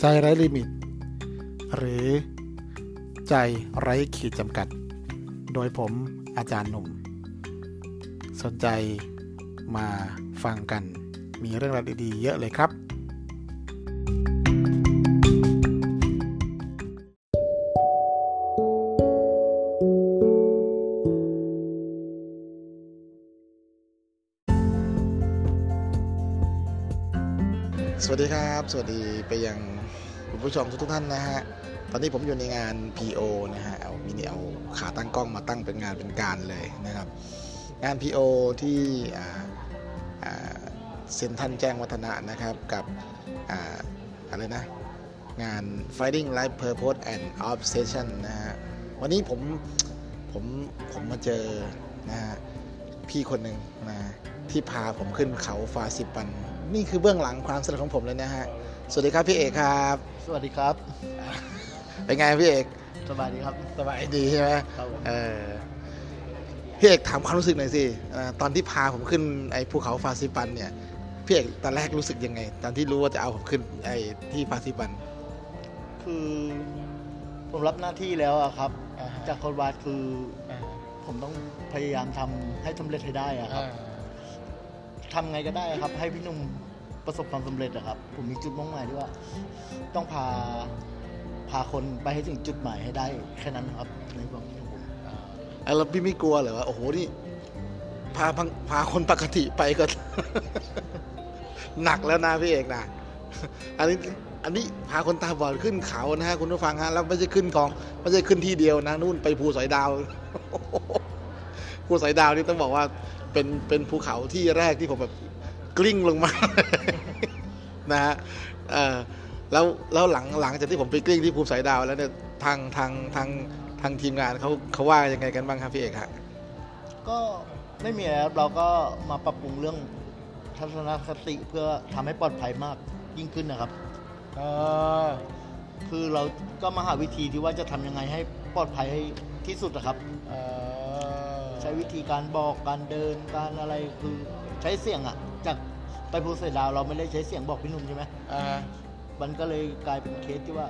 ใจไร้ลิมิต หรือใจไร้ขีดจำกัด โดยผมอาจารย์หนุ่ม สนใจมาฟังกันมีเรื่องราวดีๆเยอะเลยครับ สวัสดีครับ สวัสดีไปยังคุณผู้ชมทุกๆท่านนะฮะ ตอนนี้ผมอยู่ในงาน PO นะฮะ เอามินิเอาขาตั้งกล้องมาตั้งเป็นงานเป็นการเลยนะครับ งาน PO ที่เซ็นทรัลแจ้งวัฒนะนะครับ กับออะไรนะ งาน Finding Life Purpose and Obsession นะฮะ วันนี้ผมผมผมมาเจอนะฮะพี่คนหนึ่งนะที่พาผมขึ้นเขาฟาสิปัน นี่คือเบื้องหลังความสำเร็จของผมเลยนะฮะ สวัสดีครับพี่เอกครับ สวัสดีครับ เป็นไงพี่เอก สบายดีครับ สบายดีใช่ไหมครับผมเออพี่เอกถามความรู้สึกหน่อยสิเอ่อตอนที่พาผมขึ้นไอ้ภูเขาฟาซิปันเนี่ย พี่เอกตอนแรกรู้สึกยังไง ตอนที่รู้ว่าจะเอาผมขึ้นไอ้ที่ฟาซิปัน คือผมรับหน้าที่แล้วอะครับ จากคนวาดคือผมต้องพยายามทำให้สำเร็จให้ได้อะครับ ทำไงก็ได้ครับ ให้พี่นุ่มประสบความสำเร็จอะครับ ผมมีจุดมุ่งหมายด้วยว่า ต้องพาพาคนไปให้ถึงจุดหมายให้ได้แค่นั้นครับในความคิดของผมแล้วพี่ไม่กลัวเหรอว่าโอ้โหนี่พาพพาคนปกติไปก็ หนักแล้วนะพี่เอกนะอันนี้อันนี้พาคนตาบอดขึ้นเขานะฮะคุณผู้ฟังฮะแล้วไม่ใช่ขึ้นกองไม่ใช่ขึ้นที่เดียวนะนู่นไปภูสอยดาวภูสอยดาวนี่ต้องบอกว่า เป็นเป็นภูเขาที่แรกที่ผมแบบกลิ้งลงมา นะฮะเออแล้วแล้วหลังหลังจากที่ผมไปกลิ้งที่ภูสอยดาวแล้วเนี่ยทางทางทางทางทีมงานเขาเขาว่ายังไงกันบ้างครับพี่เอกฮะก็ไม่มีอะไรครับเราก็มาปรับปรุงเรื่องทัศนคติเพื่อทำให้ปลอดภัยมากยิ่งขึ้นนะครับคือเราก็มาหาวิธีที่ว่าจะทำยังไงให้ปลอดภัยให้ที่สุดนะครับ ใช้วิธีการบอกการเดินการอะไรคือใช้เสียงอะจากไปภูเสดาวเราไม่ได้ใช้เสียงบอกพี่หนุ่มใช่ไหมมันก็เลยกลายเป็นเคสที่ว่า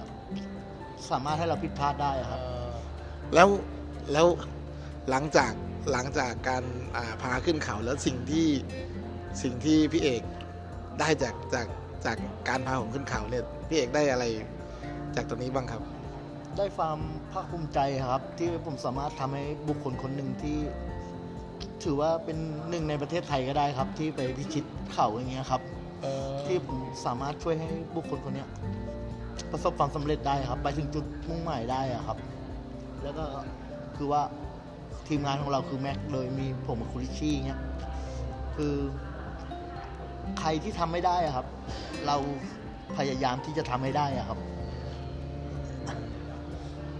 สามารถให้เราผิดพลาดได้อะครับ แล้วแล้วหลังจากหลังจากการอ่าพาขึ้นเขาแล้วสิ่งที่สิ่งที่พี่เอกได้จากจากจากการพาผมขึ้นเขาเนี่ยพี่เอกได้อะไร จากตรงนี้บ้างครับ ได้ความภาคภูมิใจครับ ที่ผมสามารถทำให้บุคคลคนหนึ่งที่ถือว่าเป็นหนึ่งในประเทศไทยก็ได้ครับ ที่ไปพิชิตเขาอย่างเงี้ยครับที่ผมสามารถช่วยให้บุคคลคนเนี้ย ประสบความสำเร็จได้ครับ ไปถึงจุดมุ่งหมายได้อะครับ แล้วก็คือว่าทีมงานของเราคือแม็กโดยมีผมกับคุริชี่เงี้ยคือ ใครที่ทำไม่ได้อะครับ เราพยายามที่จะทำให้ได้อะครับ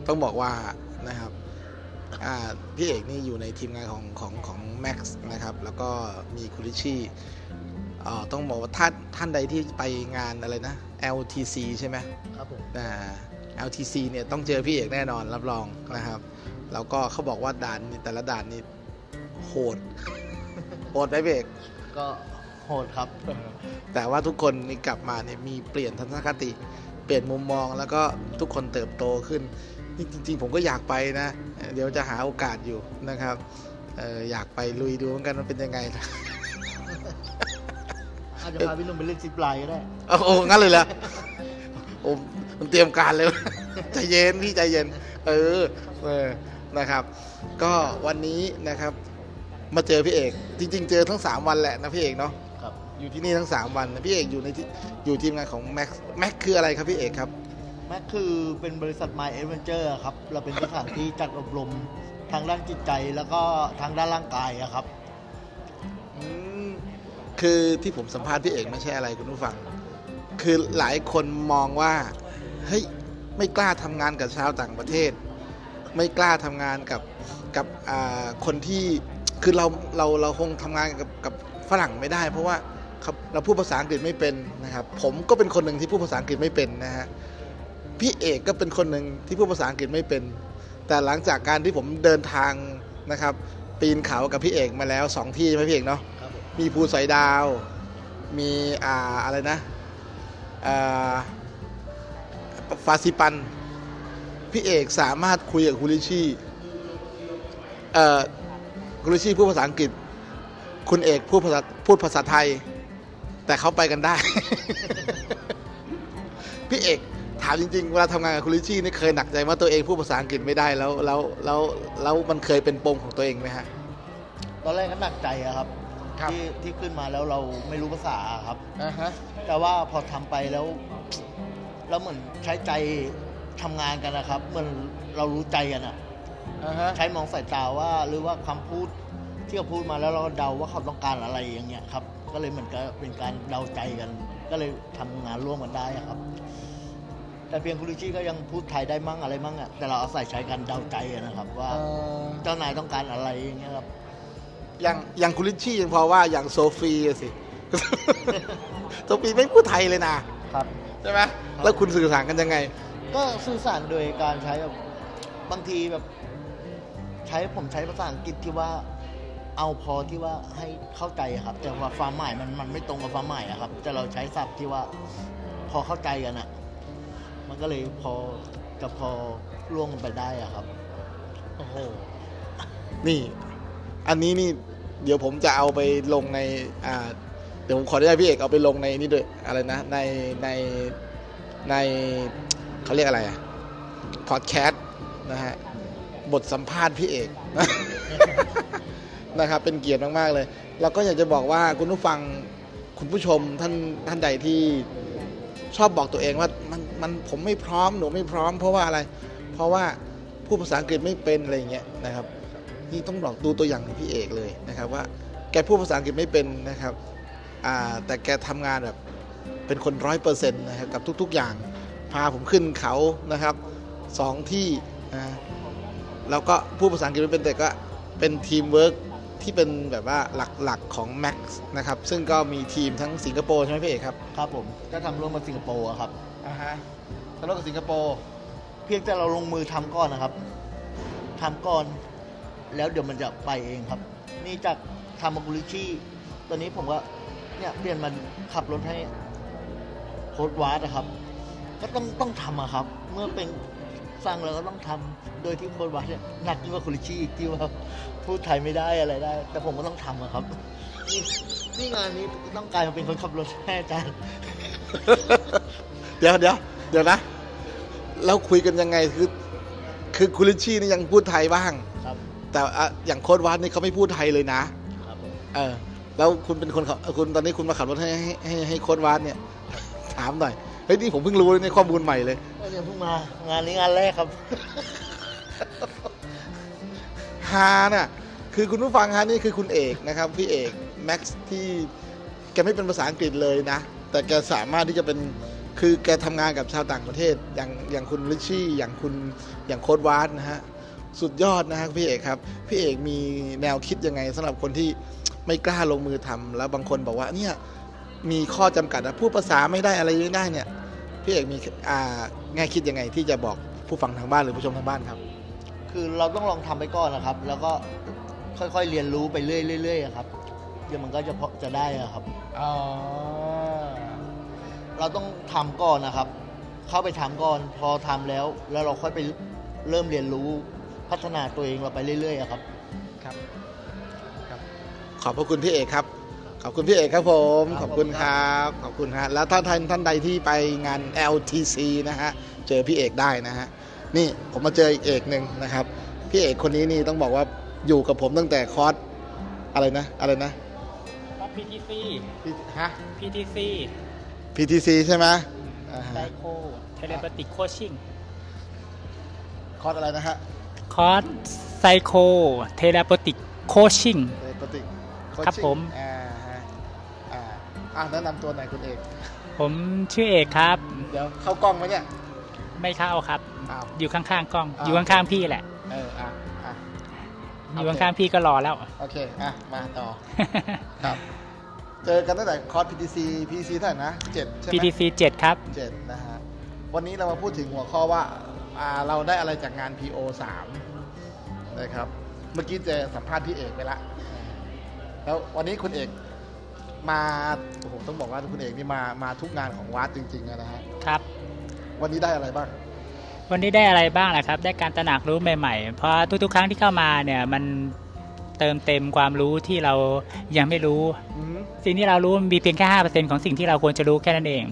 ต้องบอกว่านะครับอ่าพี่เอกนี่อยู่ในทีมงานของของของแม็กซ์นะครับ แล้วก็มีคุริชี่อ่าต้องบอกว่าท่านท่านใดที่ไปงานอะไรนะ LTC ใช่ไหมครับผมอ่า LTC เนี่ยต้องเจอพี่เอกแน่นอนรับรองนะครับ แล้วก็เขาบอกว่าด่านนี่แต่ละด่านนี่โหดโหดไหมพี่เอกก็โหดครับ แต่ว่าทุกคนนี่กลับมาเนี่ยมีเปลี่ยนทัศนคติ เปลี่ยนมุมมองแล้วก็ทุกคนเติบโตขึ้นนี่ จริง ๆ ผมก็อยากไปนะ เดี๋ยวจะหาโอกาสอยู่นะครับเอออยากไปลุยดูเหมือนกันมันเป็นยังไงนะอาจจะพาพี่หนุ่มไปเล่นซิปไลน์ก็ได้โอ้โหงั้นเลยเหรอโอ้มันเตรียมการเลยใจเย็นพี่ใจเย็น เออเออนะครับ ก็วันนี้นะครับ มาเจอพี่เอก จริง ๆ เจอทั้ง 3 วันแหละนะพี่เอกเนาะครับอยู่ที่นี่ทั้ง 3 วันนะพี่เอกอยู่ในที่อยู่ทีมงานของแม็กแม็กคืออะไรครับพี่เอกครับ แม็กคือเป็นบริษัท My Adventure ครับ เราเป็นสถานที่จัดอบรมทางด้านจิตใจแล้วก็ทางด้านร่างกายอะครับ คือที่ผมสัมภาษณ์พี่เอกไม่ใช่อะไรคุณผู้ฟัง คือหลายคนมองว่า เฮ้ย ไม่กล้าทำงานกับชาวต่างประเทศ ไม่กล้าทำงานกับกับคนที่คือเราเราเราคงทำงานกับกับฝรั่งไม่ได้ เพราะว่าเขาเราพูดภาษาอังกฤษไม่เป็นนะครับ ผมก็เป็นคนหนึ่งที่พูดภาษาอังกฤษไม่เป็นนะฮะ พี่เอกก็เป็นคนหนึ่งที่พูดภาษาอังกฤษไม่เป็น แต่หลังจากการที่ผมเดินทางนะครับ ปีนเขากับพี่เอกมาแล้วสองที่ใช่ไหมพี่เอกเนาะครับผมมีภูสอยดาว มีอ่าอะไรนะอ่าฟาซิปัน พี่เอกสามารถคุยกับคุณลิชชี่เอ่อคุณลิชชี่พูดภาษาอังกฤษ คุณเอกพูดภาษาพูดภาษาไทย แต่เขาไปกันได้ พี่เอก ถามจริงๆ เวลาทำงานกับคุณลิชชี่นี่เคยหนักใจว่าตัวเองพูดภาษาอังกฤษไม่ได้แล้วแล้วแล้วแล้วมันเคยเป็นปมของตัวเองไหมฮะ ตอนแรกก็หนักใจอะครับครับ ที่ที่ขึ้นมาแล้วเราไม่รู้ภาษาครับ อ่าฮะ แต่ว่าพอทำไปแล้ว แล้วเหมือนใช้ใจทำงานกันนะครับ เหมือนเรารู้ใจกันอะอ่าฮะ ใช้มองสายตาว่า หรือว่าคำพูดที่เขาพูดมาแล้วเราเดาว่าเขาต้องการอะไรอย่างเงี้ยครับ ก็เลยเหมือนกับเป็นการเดาใจกัน ก็เลยทำงานร่วมกันได้อะครับ แต่เพียงคุณลิชี่ก็ยังพูดไทยได้มั่งอะไรมั่งอะแต่เราอาศัยใช้การเดาใจอะนะครับว่าเอ่อเจ้านายต้องการอะไรอย่างเงี้ยครับอย่างอย่างคุณลิชชี่ยังพอว่าอย่างโซฟีอะสิโซฟีไม่พูดไทยเลยนะครับใช่ไหมแล้วคุณสื่อสารกันยังไง ก็สื่อสารโดยการใช้แบบบางทีแบบ ใช้ผมใช้ภาษาอังกฤษที่ว่าเอาพอที่ว่าให้เข้าใจอะครับ แต่ว่าความหมายมันมันไม่ตรงกับความหมายอะครับ แต่เราใช้ศัพท์ที่ว่าพอเข้าใจกันอะ มันก็เลยพอจะพอร่วงกันไปได้อะครับ โอ้โห นี่ อันนี้นี่ เดี๋ยวผมจะเอาไปลงใน อ่า เดี๋ยวผมขออนุญาตพี่เอกเอาไปลงในนี่ด้วย อะไรนะ ใน ใน ในเขาเรียกอะไรอะพอดแคสต์นะฮะ บทสัมภาษณ์พี่เอก นะครับ เป็นเกียรติมาก ๆ เลย แล้วก็อยากจะบอกว่าคุณผู้ฟังคุณผู้ชมท่านท่านใดที่ชอบบอกตัวเองว่า มันผมไม่พร้อมหนูไม่พร้อม เพราะว่าอะไร เพราะว่าพูดภาษาอังกฤษไม่เป็นอะไรเงี้ยนะครับนี่ต้องบอกดูตัวอย่างของพี่เอกเลยนะครับว่าแกพูดภาษาอังกฤษไม่เป็นนะครับแต่แกทำงานแบบเป็นคนร้อยเปอร์เซ็นต์นะครับกับทุก ๆ อย่าง พาผมขึ้นเขานะครับสองที่นะแล้วก็พูดภาษาอังกฤษไม่เป็นแต่ก็เป็นทีมเวิร์กที่เป็นแบบว่าหลักๆของ Max นะครับ ซึ่งก็มีทีมทั้งสิงคโปร์ใช่ไหมพี่เอกครับ ครับผม ก็ทำร่วมกับสิงคโปร์ครับ อ่าฮะทะเลาะกับสิงคโปร์เพียงแต่เราลงมือทำก่อนนะครับทำก่อน แล้วเดี๋ยวมันจะไปเองครับ นี่จากทำมาคุณลิชชี่ตอนนี้ผมก็เนี่ยเปลี่ยนมันขับรถให้โค้ชวาร์ดนะครับ ก็ต้องต้องทำอะครับ เมื่อเป็นสร้างแล้วก็ต้องทำโดยที่โค้ชวาร์ดเนี่ยหนักยิ่งกว่าคุณลิชชี่ที่ว่าพูดไทยไม่ได้อะไรได้ แต่ผมก็ต้องทำอะครับนี่นี่งานนี้ต้องกลายมาเป็นคนขับรถให้อาจารย์ เดี๋ยวเดี๋ยวเดี๋ยวนะเราคุยกันยังไงคือ คือคุณลิชชี่นี่ยังพูดไทยบ้าง ครับ แต่อะอย่างโค้ชวาร์ดนี่เขาไม่พูดไทยเลยนะครับผมเออแล้วคุณเป็นคนขับคุณตอนนี้คุณมาขับรถให้ให้ให้ให้โค้ชวาร์ดเนี่ย ถามหน่อยเฮ้ยนี่ผมเพิ่งรู้เลยในข้อมูลใหม่เลย ก็เนี่ยเพิ่งมางานนี้งานแรกครับ ฮาน่ะคือคุณผู้ฟังฮะนี่คือคุณเอกนะครับพี่เอกแม็กซ์ที่แกไม่เป็นภาษาอังกฤษเลยนะ แต่แกสามารถที่จะเป็น คือแกทำงานกับชาวต่างประเทศอย่างอย่างคุณลิชชี่อย่างคุณอย่างโค้ชวาร์ดนะฮะสุดยอดนะฮะพี่เอกครับพี่เอกมีแนวคิดยังไงสำหรับคนที่ไม่กล้าลงมือทำแล้วบางคนบอกว่าเนี่ยมีข้อจำกัดนะพูดภาษาไม่ได้อะไรไม่ได้เนี่ยพี่เอกมีอ่าแง่คิดยังไงที่จะบอกผู้ฟังทางบ้านหรือผู้ชมทางบ้านครับ คือเราต้องลองทำไปก่อนนะครับ แล้วก็ค่อยๆเรียนรู้ไปเรื่อยๆเรื่อยๆอะครับเดี๋ยวมันก็จะพอจะได้อะครับอ๋อ เราต้องทำก่อนนะครับ เข้าไปทำก่อน พอทำแล้ว แล้วเราค่อยไปเริ่มเรียนรู้พัฒนาตัวเองเราไปเรื่อยๆอะครับ ครับครับ ขอบพระคุณพี่เอกครับ ขอบคุณพี่เอกครับผมครับขอบคุณครับ ขอบคุณฮะแล้วถ้าท่านท่านใดที่ไปงาน LTC นะฮะเจอพี่เอกได้นะฮะนี่ผมมาเจออีกเอกหนึ่งนะครับ พี่เอกคนนี้นี่ต้องบอกว่าอยู่กับผมตั้งแต่คอร์สอะไรนะอะไรนะครับ PTC ฮะ PTC PTC ใช่ไหมอ่าฮะไดโคเทเลปติกโคชิ่งคอร์สอะไรนะฮะคอร์สไซโคเทเลปติกโคชิ่งเอปติครับผม อ่าฮะอ่าอะแนะนำตัวหน่อยคุณเอก ผมชื่อเอกครับ เดี๋ยวเข้ากล้องไหมเนี่ยไม่เข้าครับ อ้าว อยู่ข้างๆกล้องอ้าวอยู่ข้างๆพี่แหละ เอออะอะ อยู่ข้างๆพี่ก็รอแล้ว โอเค อะ มาต่อ ครับ เจอกันตั้งแต่คอร์ส PTC PTC เท่าไหร่นะเจ็ดใช่ไหม PTC 7 ครับ เจ็ดนะฮะวันนี้เรามาพูดถึงหัวข้อว่าอ่าเราได้อะไรจากงาน PO 3นะครับเมื่อกี้เจอสัมภาษณ์พี่เอกไปละแล้ววันนี้คุณเอกมาโอ้โหต้องบอกว่าคุณเอกนี่มามาทุกงานของวัดจริงๆอะนะฮะครับ วันนี้ได้อะไรบ้าง วันนี้ได้อะไรบ้างล่ะครับ ได้การตระหนักรู้ใหม่ๆ เพราะทุกๆ ครั้งที่เข้ามาเนี่ยมัน เติมเต็มความรู้ที่เรายังไม่รู้อืมสิ่งที่เรารู้มันมีเพียงแค่ห้าเปอร์เซ็นของสิ่งที่เราควรจะรู้แค่นั้นเอง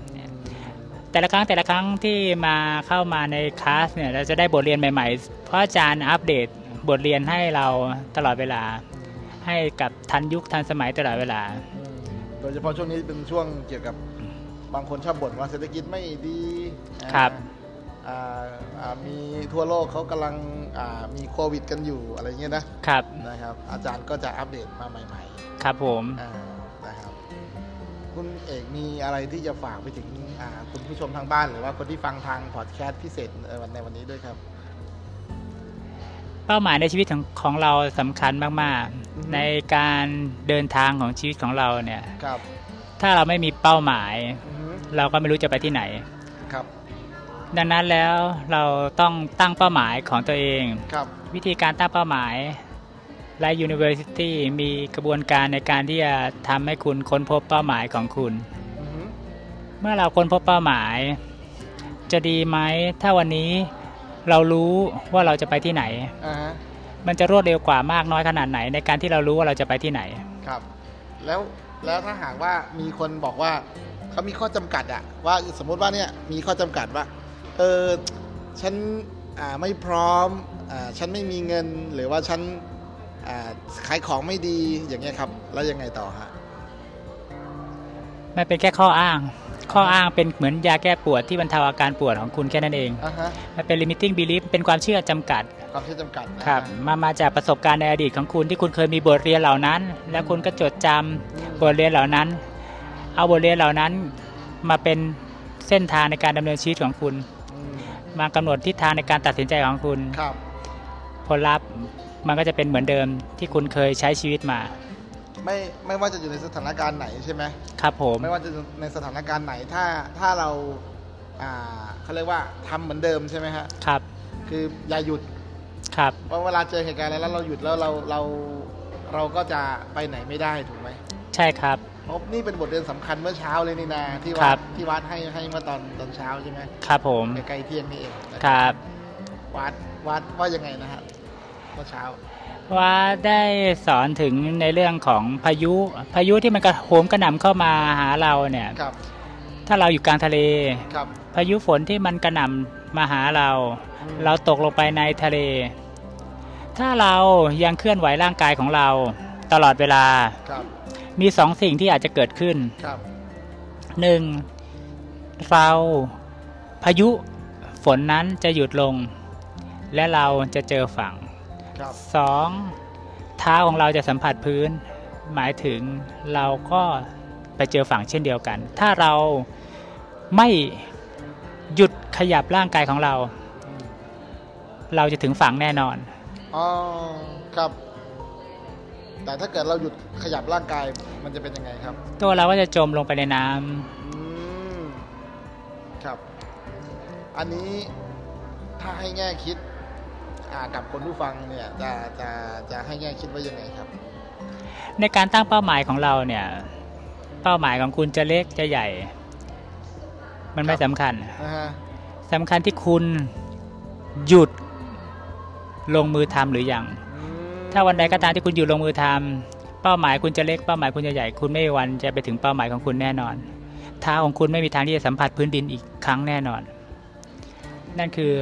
แต่ละครั้งแต่ละครั้งที่มาเข้ามาในคลาสเนี่ยเราจะได้บทเรียนใหม่ๆ เพราะอาจารย์อัปเดตบทเรียนให้เราตลอดเวลา ให้กับทันยุคทันสมัยตลอดเวลาอืมโดยเฉพาะช่วงนี้เป็นช่วงเกี่ยวกับบางคนชอบบ่นว่าเศรษฐกิจไม่ดีอ่าครับอ่าอ่า มีทั่วโลกเขากำลังอ่ามีโควิด กันอยู่อะไรเงี้ยนะครับนะครับอาจารย์ก็จะอัปเดตมาใหม่ครับผมๆอ่านะครับคุณเอกมีอะไรที่จะฝากไปถึงอ่าคุณผู้ชมทางบ้านหรือว่าคนที่ฟังทางพอดแคสต์พิเศษในวันในวันนี้ด้วยครับ เป้าหมายในชีวิตของของเราสำคัญมากอือฮึๆในการเดินทางของชีวิตของเราเนี่ยครับถ้าเราไม่มีเป้าหมายอือฮึเราก็ไม่รู้จะไปที่ไหนครับ ดังนั้นแล้วเราต้องตั้งเป้าหมายของตัวเองครับวิธีการตั้งเป้าหมายและ University มีกระบวนการในการที่จะทำให้คุณค้นพบเป้าหมายของคุณอือฮึเมื่อเราค้นพบเป้าหมาย จะดีไหมถ้าวันนี้เรารู้ว่าเราจะไปที่ไหน อ่าฮะมันจะรวดเร็วกว่ามากน้อยขนาดไหน ในการที่เรารู้ว่าเราจะไปที่ไหน ครับ แล้วแล้วถ้าหากว่ามีคนบอกว่าเขามีข้อจำกัดอะว่าสมมุติว่าเนี่ยมีข้อจำกัดว่า เออฉันอ่าไม่พร้อมอ่าฉันไม่มีเงินหรือว่าฉันอ่าขายของไม่ดีอย่างเงี้ยครับ แล้วยังไงต่อฮะมันเป็นแค่ข้ออ้าง ข้ออ้างเป็นเหมือนยาแก้ปวดที่บรรเทาอาการปวดของคุณแค่นั้นเองอ่าฮะมันเป็น limiting belief เป็นความเชื่อจำกัด ความเชื่อจำกัดนะครับ มามาจากประสบการณ์ในอดีตของคุณที่คุณเคยมีบทเรียนเหล่านั้น แล้วคุณก็จดจำอืมบทเรียนเหล่านั้น เอาบทเรียนเหล่านั้นมาเป็นเส้นทางในการดำเนินชีวิตของคุณอื มมากำหนดทิศทางในการตัดสินใจของคุณครับผลลัพธ์มันก็จะเป็นเหมือนเดิมที่คุณเคยใช้ชีวิตมา ไม่ไม่ว่าจะอยู่ในสถานการณ์ไหนใช่ไหมครับผมไม่ว่าจะอยู่ในสถานการณ์ไหนถ้าถ้าเราอ่าเขาเรียกว่าทำเหมือนเดิมใช่ไหมฮะครับ คืออย่าหยุดครับเพราะเวลาเจอเหตุการณ์อะไรแล้วเราหยุดแล้วเราเราเราก็จะไปไหนไม่ได้ถูกไหมใช่ครับ เพราะนี่เป็นบทเรียนสำคัญเมื่อเช้าเลยนี่นาที่ควัรัดบที่วัดให้ให้เมื่อตอนตอนเช้าใช่ไหมครับ ผมใกล้ๆเที่ยงนี่เองนะครับ วัดวัดว่ายังไงนะฮะเมื่อเช้าว่าได้สอนถึงในเรื่องของพายุพายุที่มันกระโหมกระหน่ำเข้ามาหาเราเนี่ยครับถ้าเราอยู่กลางทะเลครับพายุฝนที่มันกระหน่ำมาหาเราอืมเราตกลงไปในทะเล ถ้าเรายังเคลื่อนไหวร่างกายของเราตลอดเวลาครับ มีสองสิ่งที่อาจจะเกิดขึ้นครับหนึ่งเราพายุฝนนั้นจะหยุดลง และเราจะเจอฝั่งครับสองเท้าของเราจะสัมผัสพื้น หมายถึงเราก็ไปเจอฝั่งเช่นเดียวกัน ถ้าเราไม่หยุดขยับร่างกายของเราอืมเราจะถึงฝั่งแน่นอนอ๋อครับ แต่ถ้าเกิดเราหยุดขยับร่างกายมันจะเป็นยังไงครับ ตัวเราก็จะจมลงไปในน้ำอืมครับ อันนี้ถ้าให้แง่คิดอ่ากับคนผู้ฟังเนี่ยจะจะจะให้แง่คิดว่ายังไงครับ ในการตั้งเป้าหมายของเราเนี่ย เป้าหมายของคุณจะเล็กจะใหญ่ มันไม่ครับ สำคัญนะฮะสำคัญที่คุณหยุดลงมือทำหรือยังอืม ถ้าวันใดก็ตามที่คุณหยุดลงมือทำเป้าหมายคุณจะเล็กเป้าหมายคุณจะใหญ่คุณไม่มีวันจะไปถึงเป้าหมายของคุณแน่นอนเท้าของคุณไม่มีทางที่จะสัมผัสพื้นดินอีกครั้งแน่นอน นั่นคือ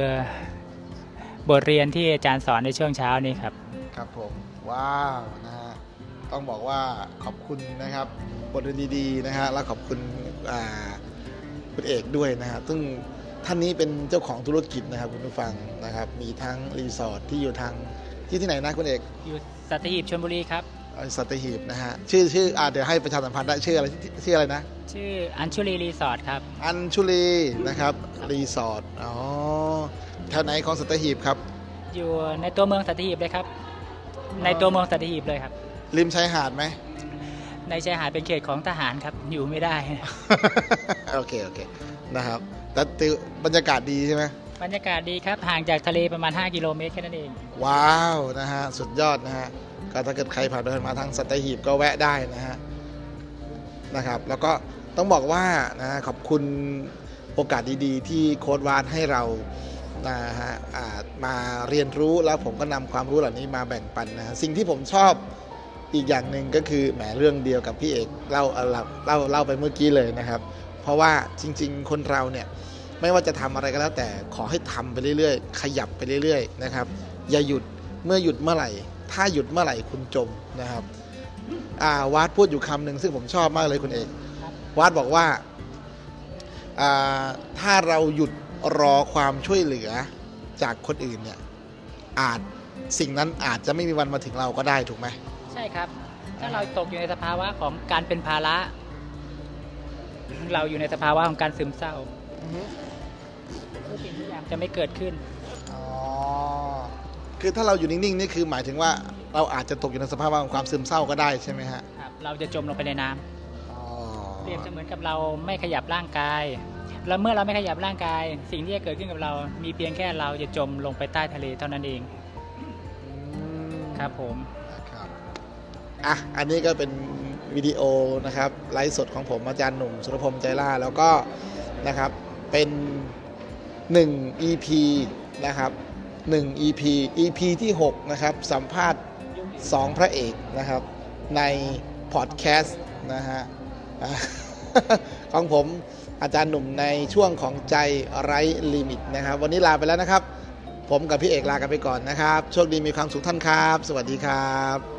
บทเรียนที่อาจารย์สอนในช่วงเช้านี้ครับ ครับผมว้าวนะฮะต้องบอกว่าขอบคุณนะครับบทเรียนดีๆนะฮะแล้วขอบคุณคุณเอกด้วยนะฮะซึ่งท่านนี้เป็นเจ้าของธุรกิจนะครับคุณผู้ฟังนะครับ มีทั้งรีสอร์ทที่อยู่ทาง ที่ที่ไหนนะคุณเอก อยู่สัตหีบชลบุรีครับเอ่อสัตหีบนะฮะ ชื่อชื่ออ่าเดี๋ยวให้ประชาสัมพันธ์ได้ชื่ออะไรชื่ออะไรนะ ชื่ออัญชุลีรีสอร์ทครับ อัญชุลีนะครับรีสอร์ท อ๋อแถวไหนของสัตหีบครับ อยู่ในตัวเมืองสัตหีบเลยครับ ในตัวเมืองสัตหีบเลยครับ ริมชายหาดไหม ในชายหาดเป็นเขตของทหารครับ อยู่ไม่ได้ โอเคโอเคนะครับ แต่วิวบรรยากาศดีใช่ไหม บรรยากาศดีครับ ห่างจากทะเลประมาณ 5 กิโลเมตรแค่นั้นเอง ว้าว นะฮะ สุดยอดนะฮะก็ถ้าเกิดใครผ่านไปผ่านมาทางสัตหีบก็แวะได้นะฮะนะครับ แล้วก็ต้องบอกว่านะฮะขอบคุณโอกาสดีๆ ที่โค้ดวานให้เรานะฮะามาเรียนรู้แล้วผมก็นำความรู้เหล่านี้มาแบ่งปันนะฮะสิ่งที่ผมชอบอีกอย่างหนึ่งก็คือแหมเรื่องเดียวกับพี่เอกเล่าเล่าเล่าไปเมื่อกี้เลยนะครับ เพราะว่าจริง ๆ คนเราเนี่ย ไม่ว่าจะทำอะไรก็แล้ว แต่ขอให้ทำไปเรื่อยๆ ขยับไปเรื่อยๆนะครับ อย่าหยุดเมื่อหยุดเมื่อไหร่ ถ้าหยุดเมื่อไหร่คุณจมนะครับอ่าวาดพูดอยู่คำหนึ่งซึ่งผมชอบมากเลยคุณเอกวาดบอกว่าอ่าถ้าเราหยุดรอความช่วยเหลือจากคนอื่นเนี่ยอาจสิ่งนั้นอาจจะไม่มีวันมาถึงเราก็ได้ถูกไหมใช่ครับ ถ้าเราตกอยู่ในสภาวะของการเป็นภาระ เราอยู่ในสภาวะของการซึมเศร้า ทุกสิ่งทุกอย่างจะไม่เกิดขึ้น อ๋อ คือถ้าเราอยู่นิ่งๆนี่คือหมายถึงว่าเราอาจจะตกอยู่ในสภาวะของความซึมเศร้าก็ได้ใช่ไหมฮะ ครับ เราจะจมลงไปในน้ำอ๋อ เปรียบเสมือนกับเราไม่ขยับร่างกาย แล้วเมื่อเราไม่ขยับร่างกาย สิ่งที่จะเกิดขึ้นกับเรา มีเพียงแค่เราจะจมลงไปใต้ทะเลเท่านั้นเองอืมครับผมครับอะ อันนี้ก็เป็นวิดีโอนะครับไลฟ์สดของผมอาจารย์หนุ่มสุรพงษ์ใจล่า แล้วก็นะครับ เป็น 1 EP นะครับ 1 EP EP ที่ 6 นะครับ สัมภาษณ์ 2 พระเอกนะครับ ในพอดแคสต์นะฮะของผมอาจารย์หนุ่มในช่วงของใจไร้ลิมิตนะครับ วันนี้ลาไปแล้วนะครับ ผมกับพี่เอกลากันไปก่อนนะครับ โชคดีมีความสุขท่านครับ สวัสดีครับ